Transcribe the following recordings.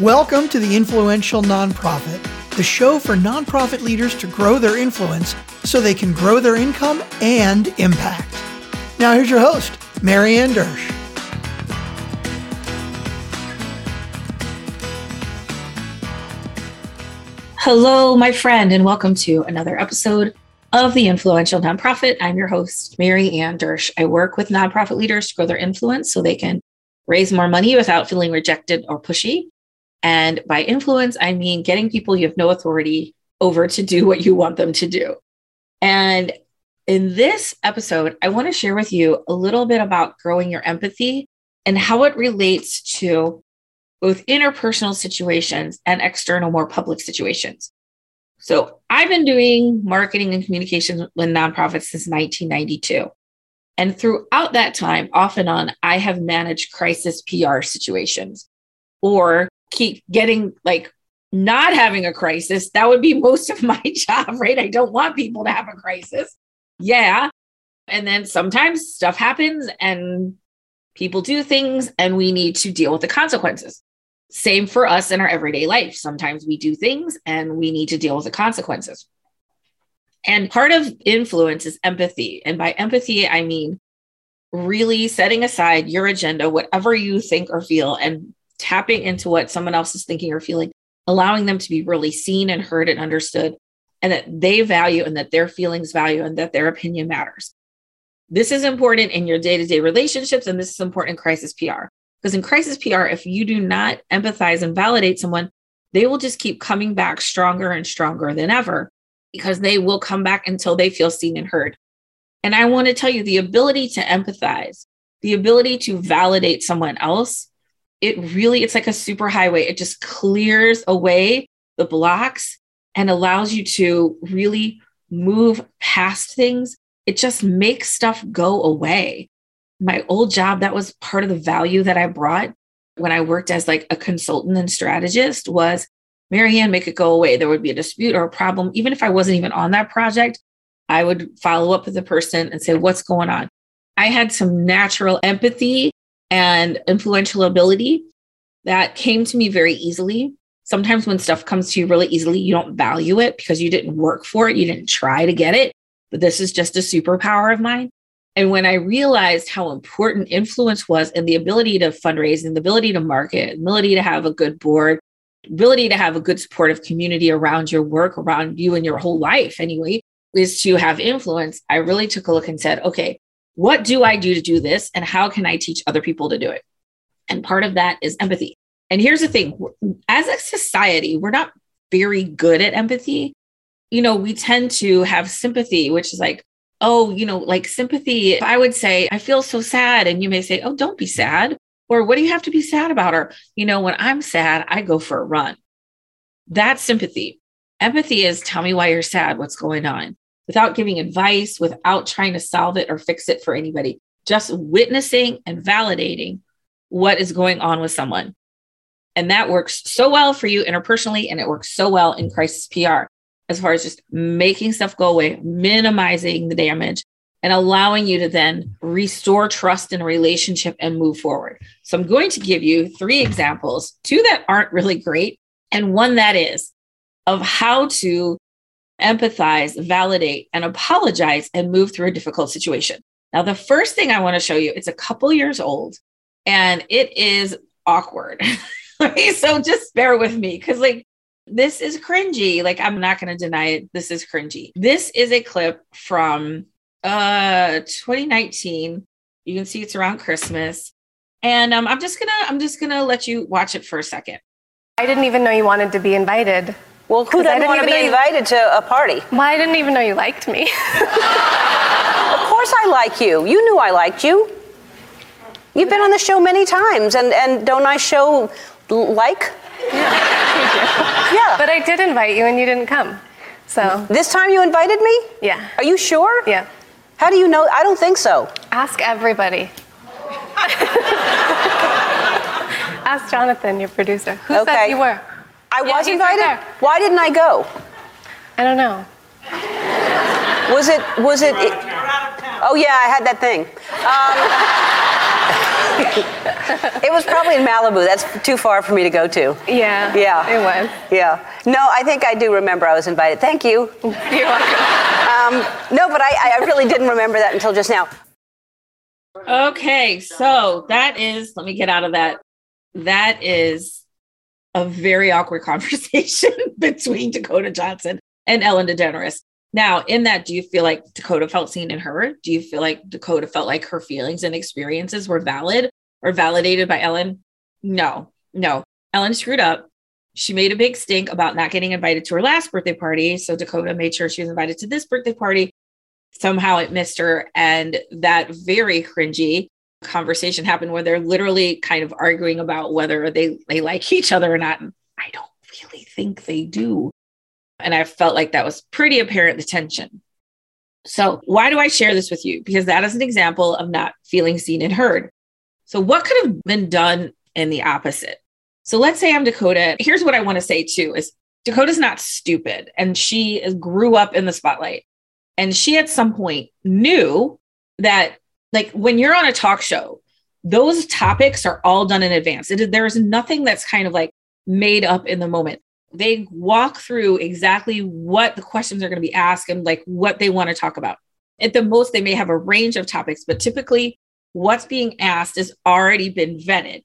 Welcome to the Influential Nonprofit, the show for nonprofit leaders to grow their influence so they can grow their income and impact. Now, here's your host, Maryanne Dersch. Hello, my friend, and welcome to another episode of the Influential Nonprofit. I'm your host, Maryanne Dersch. I work with nonprofit leaders to grow their influence so they can raise more money without feeling rejected or pushy. And by influence, I mean getting people you have no authority over to do what you want them to do. And in this episode, I want to share with you a little bit about growing your empathy and how it relates to both interpersonal situations and external, more public situations. So I've been doing marketing and communications with nonprofits since 1992. And throughout that time, off and on, I have managed crisis PR situations or keep getting like not having a crisis. That would be most of my job, right? I don't want people to have a crisis. Yeah. And then sometimes stuff happens and people do things and we need to deal with the consequences. Same for us in our everyday life. Sometimes we do things and we need to deal with the consequences. And part of influence is empathy. And by empathy, I mean really setting aside your agenda, whatever you think or feel, and tapping into what someone else is thinking or feeling, allowing them to be really seen and heard and understood, and that they value and that their feelings value and that their opinion matters. This is important in your day to day relationships, and this is important in crisis PR. Because in crisis PR, if you do not empathize and validate someone, they will just keep coming back stronger and stronger than ever because they will come back until they feel seen and heard. And I want to tell you the ability to empathize, the ability to validate someone else, it really, it's like a super highway. It just clears away the blocks and allows you to really move past things. It just makes stuff go away my old job, that was part of the value that I brought when I worked as like a consultant and strategist was Maryanne, make it go away. There would be a dispute or a problem. Even if I wasn't even on that project, I would follow up with the person and say, what's going on? I had some natural empathy and influential ability that came to me very easily. Sometimes when stuff comes to you really easily, you don't value it because you didn't work for it. You didn't try to get it. But this is just a superpower of mine. And when I realized how important influence was and the ability to fundraise and the ability to market, ability to have a good board, ability to have a good supportive community around your work, around you and your whole life anyway, is to have influence. I really took a look and said, okay, what do I do to do this? And how can I teach other people to do it? And part of that is empathy. And here's the thing as a society, we're not very good at empathy. You know, we tend to have sympathy, which is like, oh, you know, like sympathy, I would say, I feel so sad. And you may say, oh, don't be sad. Or what do you have to be sad about? Or, you know, when I'm sad, I go for a run. That's sympathy. Empathy is tell me why you're sad, what's going on, without giving advice, without trying to solve it or fix it for anybody, just witnessing and validating what is going on with someone. And that works so well for you interpersonally, and it works so well in crisis PR as far as just making stuff go away, minimizing the damage, and allowing you to then restore trust in a relationship and move forward. So I'm going to give you three examples, two that aren't really great, and one that is of how to empathize, validate, and apologize and move through a difficult situation. Now, the first thing I want to show you, it's a couple years old and it is awkward. so just bear with me because, like, this is cringy. Like, I'm not going to deny it. This is cringy. This is a clip from uh 2019. You can see it's around Christmas. And um, I'm just gonna I'm just gonna let you watch it for a second. I didn't even know you wanted to be invited. Well, who doesn't want to be invited to a party? Well, I didn't even know you liked me. of course I like you. You knew I liked you. You've been on the show many times, and, and don't I show like? Yeah, yeah. But I did invite you and you didn't come. So this time you invited me? Yeah. Are you sure? Yeah. How do you know? I don't think so. Ask everybody. Ask Jonathan, your producer. Who okay. said you were? I yeah, was invited. Right Why didn't I go? I don't know. Was it? Was it? it oh yeah, I had that thing. Um, it was probably in Malibu. That's too far for me to go to. Yeah. Yeah. It was. Yeah. No, I think I do remember I was invited. Thank you. You're welcome. Um, no, but I, I really didn't remember that until just now. Okay, so that is, let me get out of that. That is a very awkward conversation between Dakota Johnson and Ellen DeGeneres. Now, in that, do you feel like Dakota felt seen in her? Do you feel like Dakota felt like her feelings and experiences were valid or validated by Ellen? No, no. Ellen screwed up. She made a big stink about not getting invited to her last birthday party. So Dakota made sure she was invited to this birthday party. Somehow it missed her. And that very cringy conversation happened where they're literally kind of arguing about whether they, they like each other or not. And I don't really think they do. And I felt like that was pretty apparent the tension. So, why do I share this with you? Because that is an example of not feeling seen and heard. So, what could have been done in the opposite? So, let's say I'm Dakota. Here's what I want to say too is Dakota's not stupid and she grew up in the spotlight. And she at some point knew that, like, when you're on a talk show, those topics are all done in advance. It, there's nothing that's kind of like made up in the moment they walk through exactly what the questions are going to be asked and like what they want to talk about. At the most, they may have a range of topics, but typically what's being asked has already been vetted.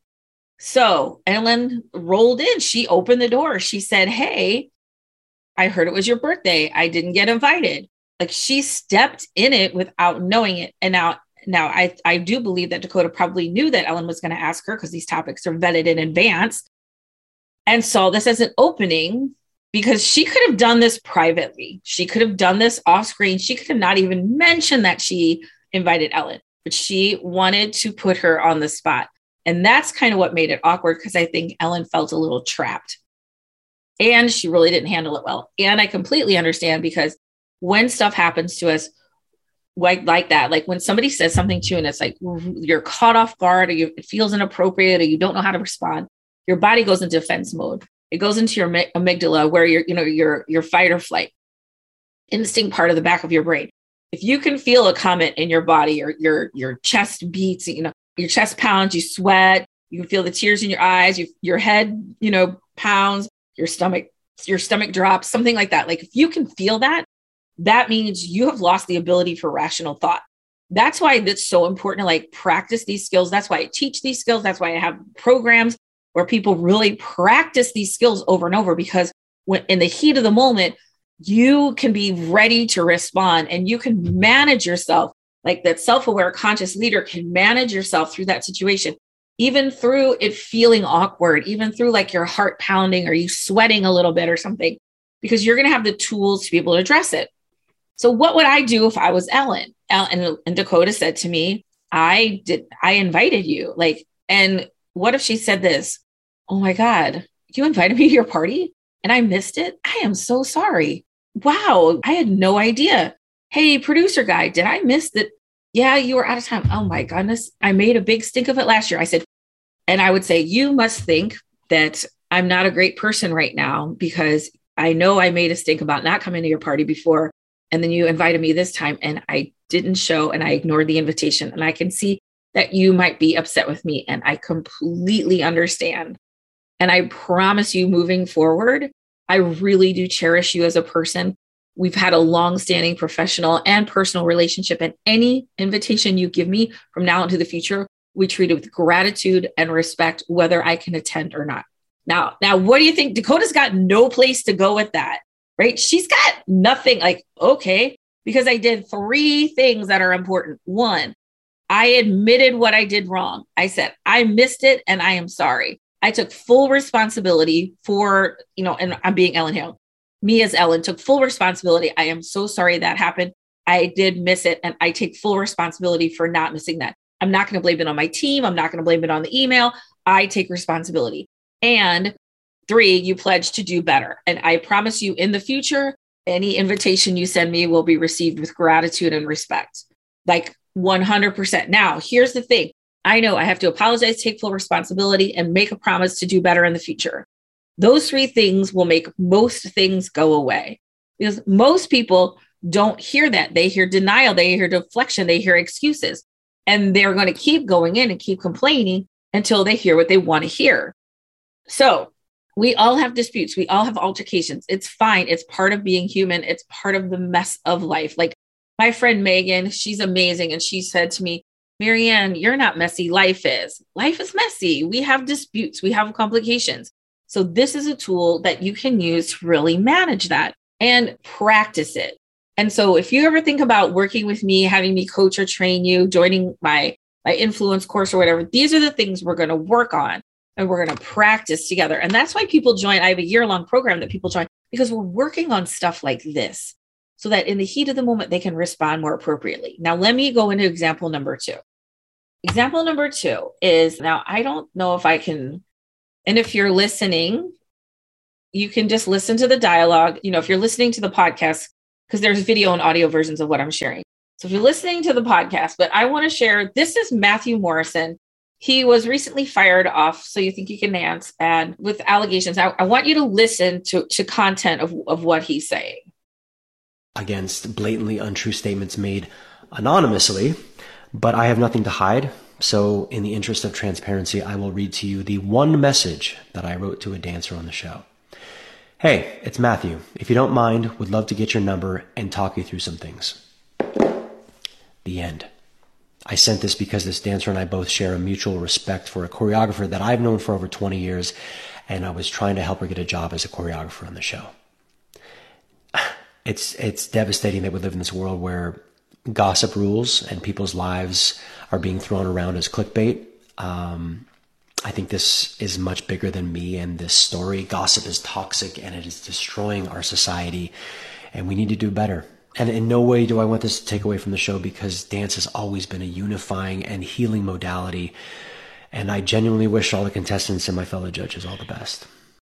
So Ellen rolled in. She opened the door. She said, Hey, I heard it was your birthday. I didn't get invited. Like she stepped in it without knowing it. And now, now I, I do believe that Dakota probably knew that Ellen was going to ask her because these topics are vetted in advance and saw this as an opening because she could have done this privately. She could have done this off screen. She could have not even mentioned that she invited Ellen, but she wanted to put her on the spot. And that's kind of what made it awkward because I think Ellen felt a little trapped and she really didn't handle it well. And I completely understand because when stuff happens to us, like like that like when somebody says something to you and it's like you're caught off guard or you, it feels inappropriate or you don't know how to respond your body goes into defense mode. It goes into your amygdala where you're, you know, your your fight or flight instinct part of the back of your brain. If you can feel a comment in your body or your your chest beats, you know, your chest pounds, you sweat, you can feel the tears in your eyes, you, your head, you know, pounds, your stomach, your stomach drops, something like that. Like if you can feel that, that means you have lost the ability for rational thought. That's why it's so important to like practice these skills. That's why I teach these skills. That's why I have programs where people really practice these skills over and over because when in the heat of the moment, you can be ready to respond and you can manage yourself like that self-aware conscious leader can manage yourself through that situation even through it feeling awkward even through like your heart pounding or you sweating a little bit or something because you're going to have the tools to be able to address it so what would i do if i was ellen and, and dakota said to me i did i invited you like and what if she said this Oh my God, you invited me to your party and I missed it? I am so sorry. Wow, I had no idea. Hey, producer guy, did I miss that? Yeah, you were out of time. Oh my goodness. I made a big stink of it last year. I said, and I would say, you must think that I'm not a great person right now because I know I made a stink about not coming to your party before. And then you invited me this time and I didn't show and I ignored the invitation. And I can see that you might be upset with me. And I completely understand. And I promise you, moving forward, I really do cherish you as a person. We've had a long standing professional and personal relationship, and any invitation you give me from now into the future, we treat it with gratitude and respect, whether I can attend or not. Now, now, what do you think? Dakota's got no place to go with that, right? She's got nothing like, okay, because I did three things that are important. One, I admitted what I did wrong. I said, I missed it and I am sorry. I took full responsibility for, you know, and I'm being Ellen Hale. Me as Ellen took full responsibility. I am so sorry that happened. I did miss it, and I take full responsibility for not missing that. I'm not going to blame it on my team. I'm not going to blame it on the email. I take responsibility. And three, you pledge to do better. And I promise you in the future, any invitation you send me will be received with gratitude and respect. Like 100%. Now, here's the thing I know I have to apologize, take full responsibility, and make a promise to do better in the future. Those three things will make most things go away because most people don't hear that. They hear denial, they hear deflection, they hear excuses. And they're going to keep going in and keep complaining until they hear what they want to hear. So we all have disputes. We all have altercations. It's fine. It's part of being human. It's part of the mess of life. Like my friend Megan, she's amazing. And she said to me, Maryanne, you're not messy. Life is. Life is messy. We have disputes, we have complications. So, this is a tool that you can use to really manage that and practice it. And so, if you ever think about working with me, having me coach or train you, joining my, my influence course or whatever, these are the things we're going to work on and we're going to practice together. And that's why people join. I have a year long program that people join because we're working on stuff like this so that in the heat of the moment, they can respond more appropriately. Now, let me go into example number two. Example number two is now, I don't know if I can, and if you're listening, you can just listen to the dialogue. You know, if you're listening to the podcast, because there's video and audio versions of what I'm sharing. So if you're listening to the podcast, but I want to share this is Matthew Morrison. He was recently fired off, so you think you can dance, and with allegations. I, I want you to listen to, to content of, of what he's saying against blatantly untrue statements made anonymously, but I have nothing to hide. So, in the interest of transparency, I will read to you the one message that I wrote to a dancer on the show. Hey, it's Matthew. If you don't mind, would love to get your number and talk you through some things. The end. I sent this because this dancer and I both share a mutual respect for a choreographer that I've known for over 20 years, and I was trying to help her get a job as a choreographer on the show it's it's devastating that we live in this world where gossip rules and people's lives are being thrown around as clickbait. Um, I think this is much bigger than me and this story. Gossip is toxic and it is destroying our society, and we need to do better. And in no way do I want this to take away from the show because dance has always been a unifying and healing modality. And I genuinely wish all the contestants and my fellow judges all the best.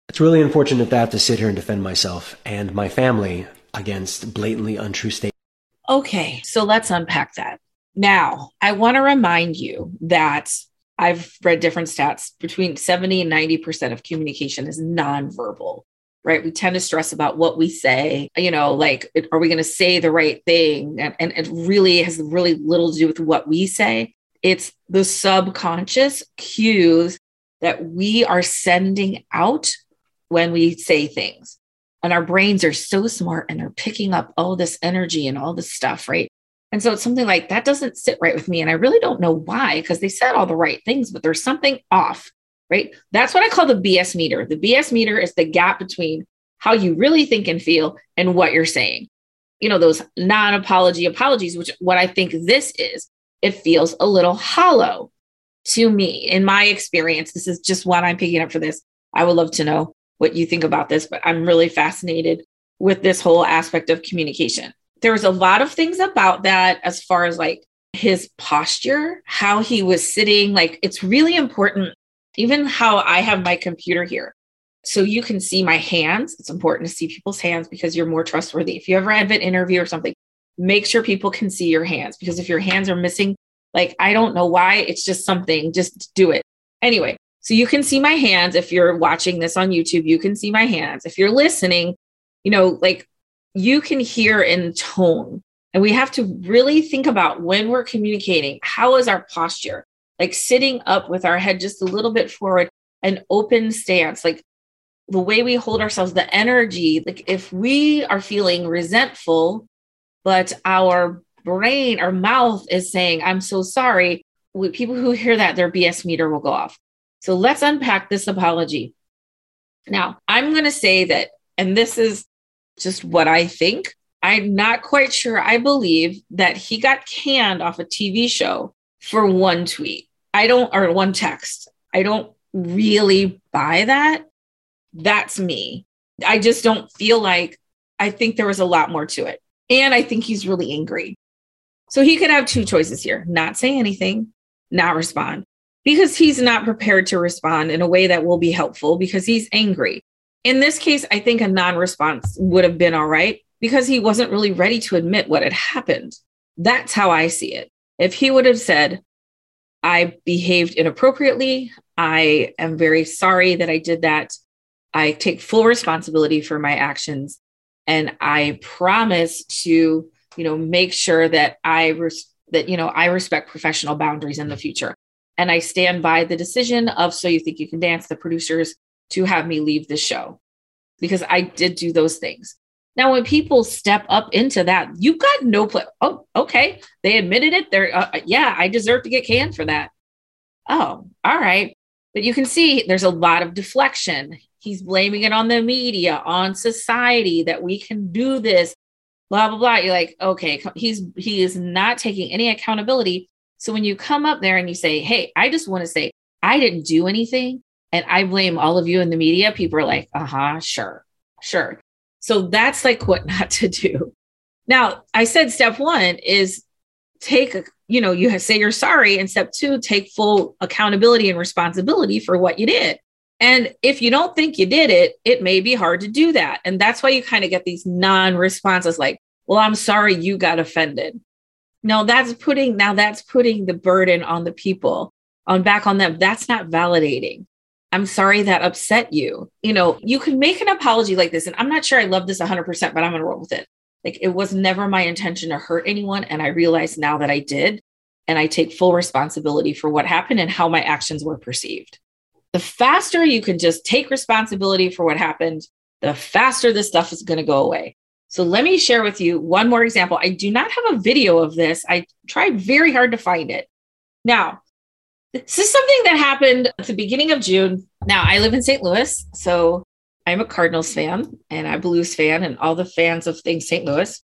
It's really unfortunate that I have to sit here and defend myself and my family against blatantly untrue statements. Okay, so let's unpack that. Now, I want to remind you that I've read different stats between 70 and 90% of communication is nonverbal, right? We tend to stress about what we say, you know, like, are we going to say the right thing? And, and it really has really little to do with what we say. It's the subconscious cues that we are sending out when we say things and our brains are so smart and they're picking up all this energy and all this stuff, right? And so it's something like that doesn't sit right with me. And I really don't know why, because they said all the right things, but there's something off, right? That's what I call the BS meter. The BS meter is the gap between how you really think and feel and what you're saying. You know, those non apology apologies, which what I think this is, it feels a little hollow to me. In my experience, this is just what I'm picking up for this. I would love to know what you think about this, but I'm really fascinated with this whole aspect of communication. There was a lot of things about that as far as like his posture, how he was sitting. Like it's really important, even how I have my computer here. So you can see my hands. It's important to see people's hands because you're more trustworthy. If you ever have an interview or something, make sure people can see your hands because if your hands are missing, like I don't know why, it's just something, just do it. Anyway, so you can see my hands. If you're watching this on YouTube, you can see my hands. If you're listening, you know, like you can hear in tone. And we have to really think about when we're communicating, how is our posture? Like sitting up with our head just a little bit forward, an open stance, like the way we hold ourselves, the energy. Like if we are feeling resentful, but our brain, our mouth is saying, I'm so sorry. People who hear that, their BS meter will go off. So let's unpack this apology. Now, I'm going to say that, and this is just what I think. I'm not quite sure. I believe that he got canned off a TV show for one tweet. I don't, or one text. I don't really buy that. That's me. I just don't feel like, I think there was a lot more to it. And I think he's really angry. So he could have two choices here not say anything, not respond because he's not prepared to respond in a way that will be helpful because he's angry. In this case, I think a non response would have been all right because he wasn't really ready to admit what had happened. That's how I see it. If he would have said, I behaved inappropriately, I am very sorry that I did that. I take full responsibility for my actions and I promise to, you know, make sure that I res- that, you know, I respect professional boundaries in the future. And I stand by the decision of So You Think You Can Dance, the producers, to have me leave the show because I did do those things. Now, when people step up into that, you've got no play. Oh, okay. They admitted it. They're, uh, uh, yeah, I deserve to get canned for that. Oh, all right. But you can see there's a lot of deflection. He's blaming it on the media, on society that we can do this, blah, blah, blah. You're like, okay, he's, he is not taking any accountability. So when you come up there and you say, hey, I just want to say, I didn't do anything and I blame all of you in the media, people are like, uh huh, sure, sure. So that's like what not to do. Now, I said step one is take, you know, you say you're sorry. And step two, take full accountability and responsibility for what you did. And if you don't think you did it, it may be hard to do that. And that's why you kind of get these non responses like, well, I'm sorry you got offended. No, that's putting, now that's putting the burden on the people, on back on them. That's not validating. I'm sorry that upset you. You know, you can make an apology like this. And I'm not sure I love this 100%, but I'm going to roll with it. Like it was never my intention to hurt anyone. And I realize now that I did. And I take full responsibility for what happened and how my actions were perceived. The faster you can just take responsibility for what happened, the faster this stuff is going to go away. So let me share with you one more example. I do not have a video of this. I tried very hard to find it. Now, this is something that happened at the beginning of June. Now, I live in St. Louis, so I'm a Cardinals fan and I'm a Blues fan and all the fans of things St. Louis.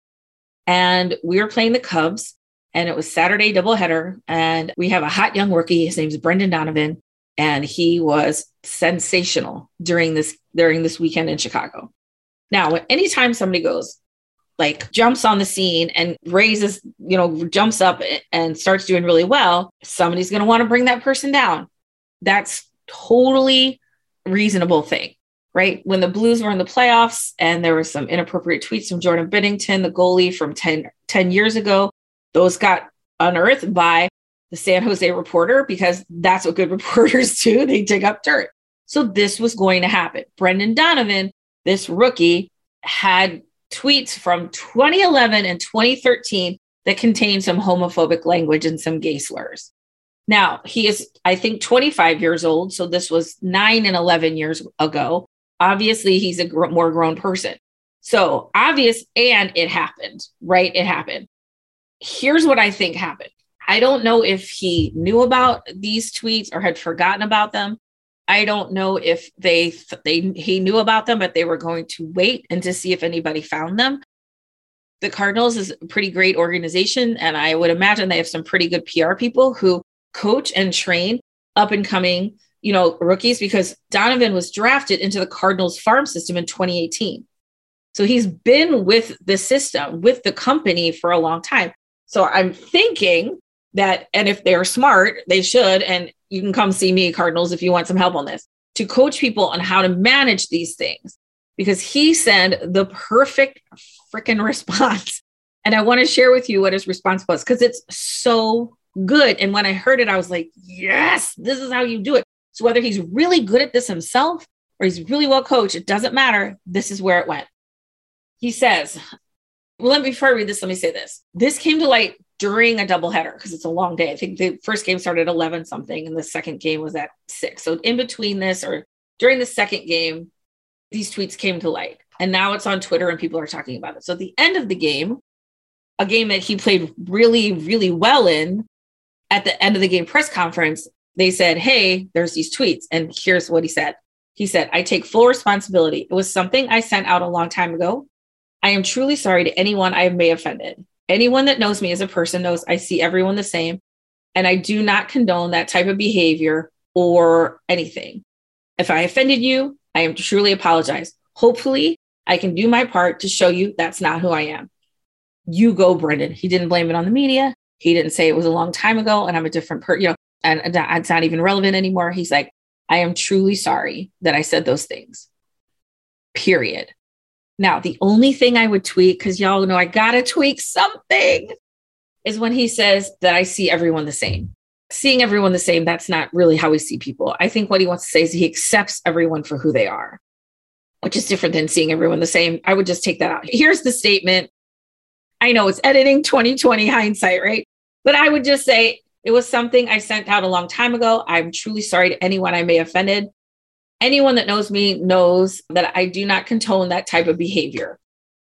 And we were playing the Cubs, and it was Saturday doubleheader. And we have a hot young rookie. His name's Brendan Donovan, and he was sensational during this during this weekend in Chicago. Now, anytime somebody goes like jumps on the scene and raises, you know, jumps up and starts doing really well, somebody's going to want to bring that person down. That's totally reasonable thing, right? When the Blues were in the playoffs and there were some inappropriate tweets from Jordan Binnington, the goalie from 10, 10 years ago, those got unearthed by the San Jose reporter because that's what good reporters do. They dig up dirt. So this was going to happen. Brendan Donovan, this rookie, had tweets from 2011 and 2013 that contain some homophobic language and some gay slurs. Now, he is, I think, 25 years old. So this was nine and 11 years ago. Obviously, he's a gr- more grown person. So obvious, and it happened, right? It happened. Here's what I think happened. I don't know if he knew about these tweets or had forgotten about them. I don't know if they they he knew about them, but they were going to wait and to see if anybody found them. The Cardinals is a pretty great organization, and I would imagine they have some pretty good PR people who coach and train up and coming, you know, rookies. Because Donovan was drafted into the Cardinals farm system in 2018, so he's been with the system with the company for a long time. So I'm thinking that, and if they're smart, they should, and you can come see me, Cardinals, if you want some help on this, to coach people on how to manage these things because he said the perfect freaking response. And I want to share with you what his response was because it's so good. And when I heard it, I was like, yes, this is how you do it. So whether he's really good at this himself or he's really well coached, it doesn't matter. This is where it went. He says, well, let me, before I read this, let me say this. This came to light during a doubleheader because it's a long day. I think the first game started at 11 something and the second game was at six. So in between this or during the second game, these tweets came to light. And now it's on Twitter and people are talking about it. So at the end of the game, a game that he played really, really well in, at the end of the game press conference, they said, Hey, there's these tweets. And here's what he said. He said, I take full responsibility. It was something I sent out a long time ago. I am truly sorry to anyone I may have offended. Anyone that knows me as a person knows I see everyone the same, and I do not condone that type of behavior or anything. If I offended you, I am truly apologize. Hopefully, I can do my part to show you that's not who I am. You go, Brendan. He didn't blame it on the media. He didn't say it was a long time ago and I'm a different person, you know, and it's not even relevant anymore. He's like, I am truly sorry that I said those things. Period. Now, the only thing I would tweak, because y'all know I gotta tweak something, is when he says that I see everyone the same. Seeing everyone the same, that's not really how we see people. I think what he wants to say is he accepts everyone for who they are, which is different than seeing everyone the same. I would just take that out. Here's the statement. I know it's editing 2020 hindsight, right? But I would just say it was something I sent out a long time ago. I'm truly sorry to anyone I may have offended. Anyone that knows me knows that I do not contone that type of behavior.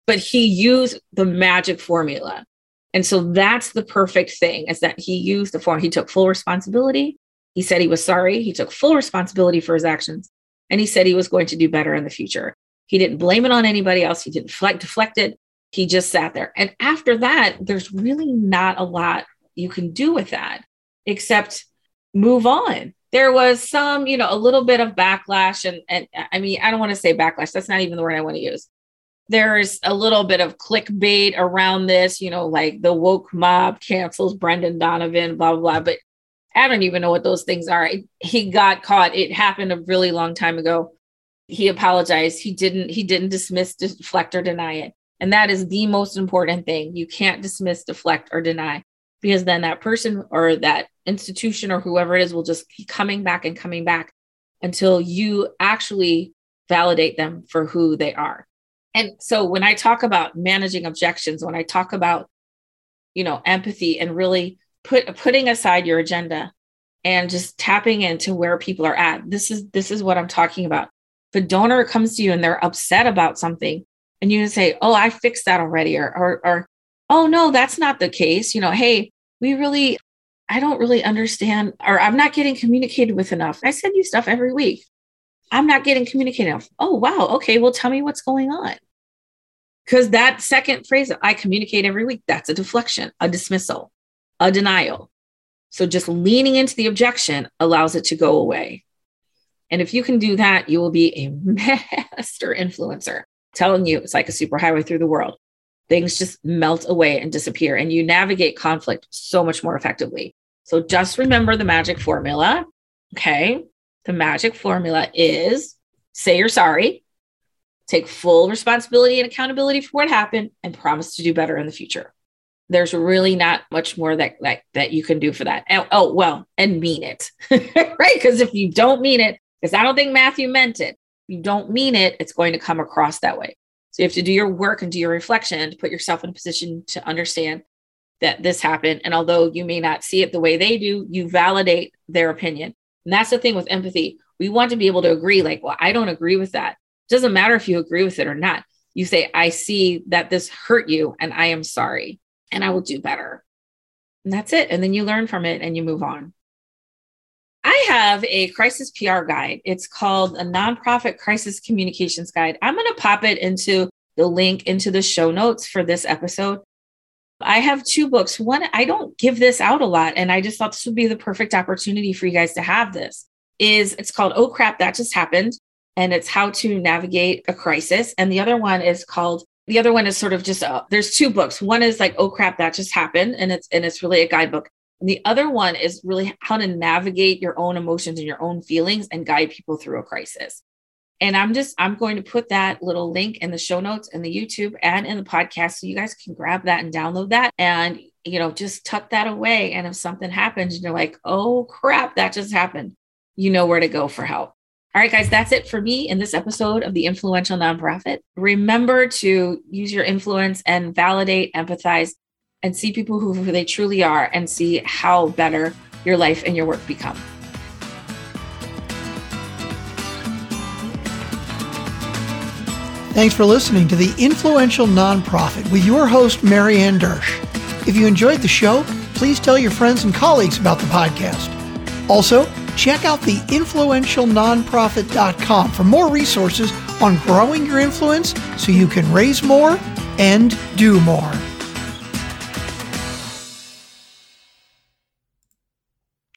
But he used the magic formula. And so that's the perfect thing is that he used the form. He took full responsibility. He said he was sorry. He took full responsibility for his actions. And he said he was going to do better in the future. He didn't blame it on anybody else. He didn't deflect, deflect it. He just sat there. And after that, there's really not a lot you can do with that except move on. There was some, you know, a little bit of backlash. And, and I mean, I don't want to say backlash. That's not even the word I want to use. There's a little bit of clickbait around this, you know, like the woke mob cancels Brendan Donovan, blah, blah, blah. But I don't even know what those things are. He got caught. It happened a really long time ago. He apologized. He didn't, he didn't dismiss, deflect, or deny it. And that is the most important thing. You can't dismiss, deflect, or deny because then that person or that institution or whoever it is will just keep coming back and coming back until you actually validate them for who they are. And so when I talk about managing objections, when I talk about, you know, empathy and really put putting aside your agenda and just tapping into where people are at, this is this is what I'm talking about. If a donor comes to you and they're upset about something, and you say, "Oh, I fixed that already," or, or, or "Oh no, that's not the case," you know, "Hey, we really, I don't really understand, or I'm not getting communicated with enough. I send you stuff every week. I'm not getting communicated enough. Oh, wow. Okay. Well, tell me what's going on. Because that second phrase, I communicate every week, that's a deflection, a dismissal, a denial. So just leaning into the objection allows it to go away. And if you can do that, you will be a master influencer. telling you, it's like a superhighway through the world things just melt away and disappear, and you navigate conflict so much more effectively. So just remember the magic formula. Okay. The magic formula is say you're sorry, take full responsibility and accountability for what happened, and promise to do better in the future. There's really not much more that that, that you can do for that. And, oh, well, and mean it, right? Because if you don't mean it, because I don't think Matthew meant it, you don't mean it, it's going to come across that way. So you have to do your work and do your reflection to put yourself in a position to understand that this happened. And although you may not see it the way they do, you validate their opinion. And that's the thing with empathy. We want to be able to agree, like, well, I don't agree with that. It doesn't matter if you agree with it or not. You say, I see that this hurt you and I am sorry and I will do better. And that's it. And then you learn from it and you move on. Have a crisis PR guide. It's called a nonprofit crisis communications guide. I'm going to pop it into the link into the show notes for this episode. I have two books. One, I don't give this out a lot, and I just thought this would be the perfect opportunity for you guys to have this. Is it's called Oh Crap, That Just Happened, and it's how to navigate a crisis. And the other one is called the other one is sort of just uh, there's two books. One is like Oh Crap, That Just Happened, and it's and it's really a guidebook. And the other one is really how to navigate your own emotions and your own feelings and guide people through a crisis. And I'm just, I'm going to put that little link in the show notes in the YouTube and in the podcast. So you guys can grab that and download that and, you know, just tuck that away. And if something happens and you're like, oh crap, that just happened, you know where to go for help. All right, guys, that's it for me in this episode of The Influential Nonprofit. Remember to use your influence and validate, empathize, and see people who, they truly are and see how better your life and your work become. Thanks for listening to The Influential Nonprofit with your host, Maryanne Dersch. If you enjoyed the show, please tell your friends and colleagues about the podcast. Also, check out the influentialnonprofit.com for more resources on growing your influence so you can raise more and do more.